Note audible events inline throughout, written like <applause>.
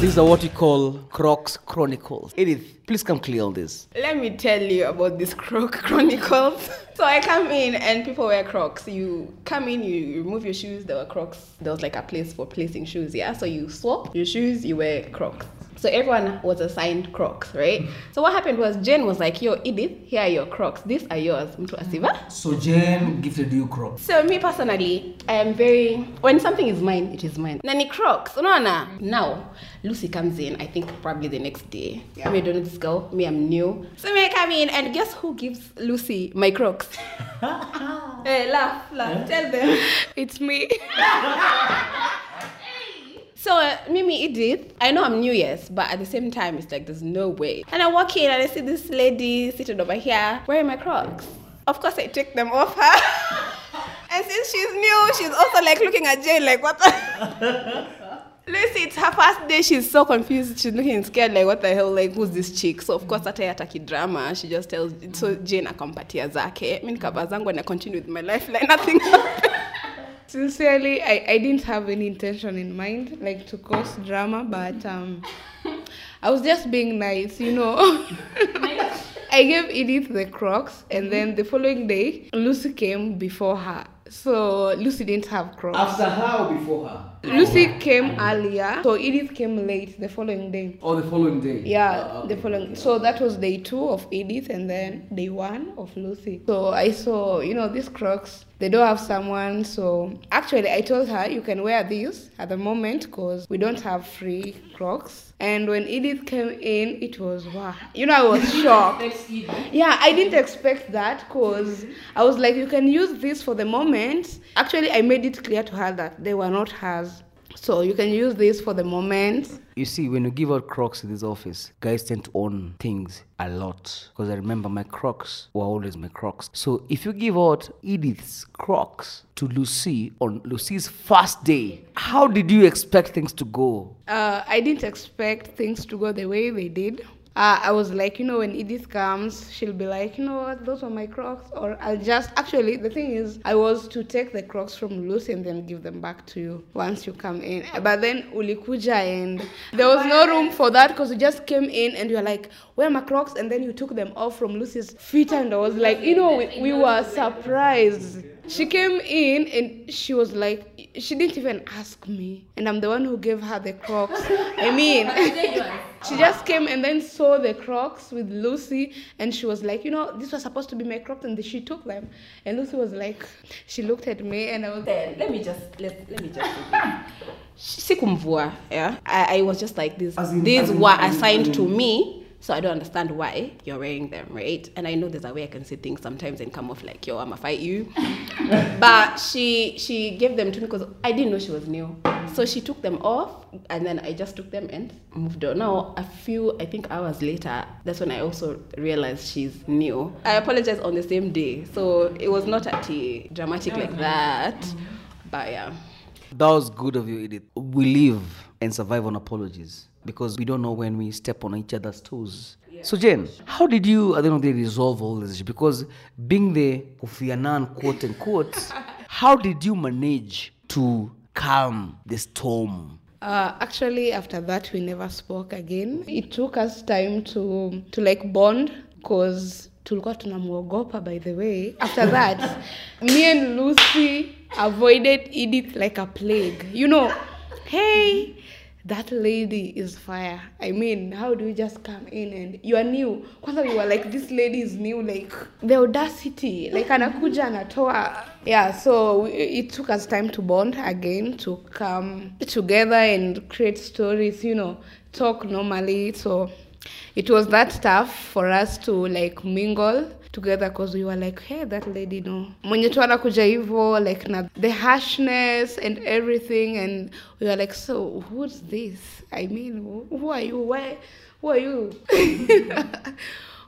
These are what you call Crocs Chronicles. Edith, please come clear on this. Let me tell you about this Croc <laughs> Chronicles. so I come in and people wear Crocs. You come in, you remove your shoes, there were Crocs. There was like a place for placing shoes, yeah? So you swap your shoes, you wear Crocs. So everyone was assigned Crocs, right? Mm-hmm. So what happened was Jen was like, yo, Edith, here are your Crocs. These are yours. Mtu mm-hmm. asiva. So Jen gifted you Crocs. So me personally, I am very when something is mine, it is mine. Nani Crocs, unaona? Now Lucy comes in. I think probably the next day. Yeah. I don't know this girl. Me I'm new. So me I come in and guess who gives Lucy my Crocs? hey, <laughs> eh, laugh, laugh. Eh? Tell them eh? it's me. <laughs> So uh, Mimi Edith, I know I'm new, yes, but at the same time, it's like there's no way. And I walk in and I see this lady seated over here wearing my Crocs. Of course, I take them off her. <laughs> and since she's new, she's also like looking at Jay like, what the? <laughs> Lucy, it's her first day. She's so confused. She's looking scared, like, what the hell? Like, who's this chick? So, of course, hata yataki drama. She just tells, so Jane akampatia zake. Mi nikavaa zangu and I continue with my life like nothing <laughs> happened. Sincerely, I, I didn't have any intention in mind, like to cause drama, but um, I was just being nice, you know. <laughs> I gave Edith the Crocs, and then the following day, Lucy came before her. So Lucy didn't have Crocs. After her or before her? Lucy came earlier, so Edith came late the following day. Or the following day? Yeah, Ah, the following. So that was day two of Edith, and then day one of Lucy. So I saw, you know, these Crocs. They don't have someone. So actually, I told her you can wear these at the moment because we don't have free Crocs. And when Edith came in, it was wow. You know, I was <laughs> shocked. Yeah, I didn't expect that because I was like, you can use this for the moment. Actually, I made it clear to her that they were not hers. So you can use this for the moment. You see, when you give out Crocs in this office, guys tend to own things a lot. Because I remember my Crocs were always my Crocs. So if you give out Edith's Crocs to Lucy on Lucy's first day, how did you expect things to go? Uh, I didn't expect things to go the way they did. Uh, I was like, you know, when Edith comes, she'll be like, you know what, those are my Crocs. Or I'll just, actually, the thing is, I was to take the Crocs from Lucy and then give them back to you once you come in. But then ulikuja and there was no room for that because you just came in and you're like, where are my Crocs? And then you took them off from Lucy's feet and I was like, you know, we, we were surprised. She came in and she was like, she didn't even ask me. And I'm the one who gave her the Crocs. I mean, <laughs> she just came and then saw the Crocs with Lucy and she was like, you know, this was supposed to be my Crocs and she took them. And Lucy was like, she looked at me and I was Then let me just let, let me just <laughs> sikumvua yeah. I, I was just like this. As in- these as in- were as in- assigned as to me so I don't understand why you're wearing them right? And I know there's a way I can say things sometimes and come off like yo I'ma fight you. <laughs> But she she gave them to me because I didn't know she was new. So she took them off and then I just took them and moved on. Now a few I think hours later that's when I also realized she's new. I apologized on the same day. So it was not at dramatic like that. Mm-hmm. But yeah. That was good of you, Edith. We live and survive on apologies because we don't know when we step on each other's toes. So, Jen, how did you, at the end of the day, resolve all this? Because being the Kofi Annan, quote unquote, <laughs> how did you manage to calm the storm? Uh, actually, after that, we never spoke again. It took us time to to like bond because tulikuwa tunamwogopa by the way. After <laughs> that, me and Lucy avoided Edith like a plague. You know, hey, that lady is fire. I mean, how do you just come in and you are new? Kwanza we were like, this lady is new, like the audacity, like anakuja anatoa. Yeah, so it took us time to bond again, to come together and create stories, you know, talk normally. So it was that tough for us to like mingle together because we were like hey that lady no. Mwenye tu anakuja hivo like na the harshness and everything and we were like so who's this? I mean who, who are you? Why who are you? <laughs>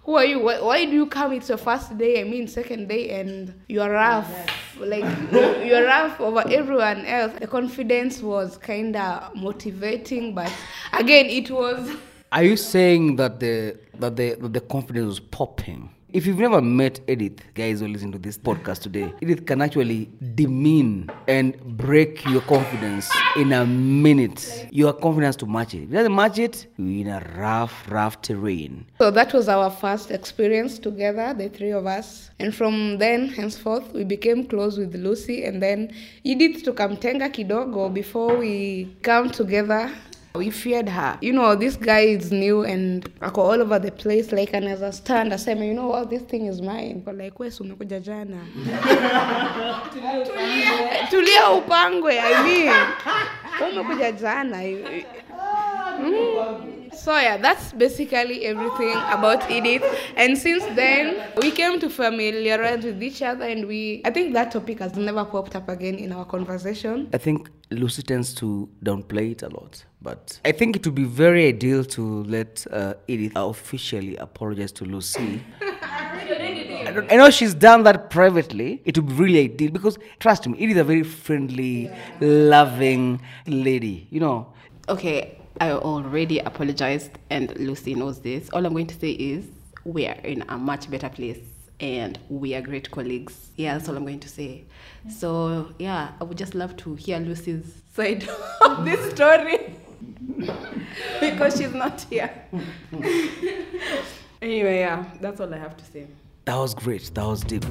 Who are you? Why, why do you come? It's your first day i mean second day and you're rough. Like <laughs> you're rough over everyone else. The confidence was kind of motivating but again it was Are you saying that the that the that the confidence was popping If you've never met Edith, guys who listen to this podcast today, Edith can actually demean and break your confidence in a minute. Your confidence to match it. If it doesn't match it, you're in a rough, rough terrain. So that was our first experience together, the three of us. And from then, henceforth, we became close with Lucy. And then Edith tukamtenga kidogo before we come together. We feared her. You know, this guy is new and ako all over the place. Like anaweza stand aseme, you know what, this thing is mine. Kwa like, wewe umekuja jana. <laughs> Tulia- upangwe, I mean. Umekuja jana. Mm. So yeah, that's basically everything about Edith. And since then, we came to familiarize with each other, and we. I think that topic has never popped up again in our conversation. I think Lucy tends to downplay it a lot, but I think it would be very ideal to let uh, Edith officially apologize to Lucy. I, I know she's done that privately. It would be really ideal because trust me, Edith is a very friendly, loving lady. You know, Okay, I already apologized, and Lucy knows this. All I'm going to say is we are in a much better place and we are great colleagues. Yeah, that's all I'm going to say. So, yeah, I would just love to hear Lucy's side <laughs> of <laughs> this story <laughs> because she's not here. anyway, yeah, that's all I have to say. that was great. That was deep.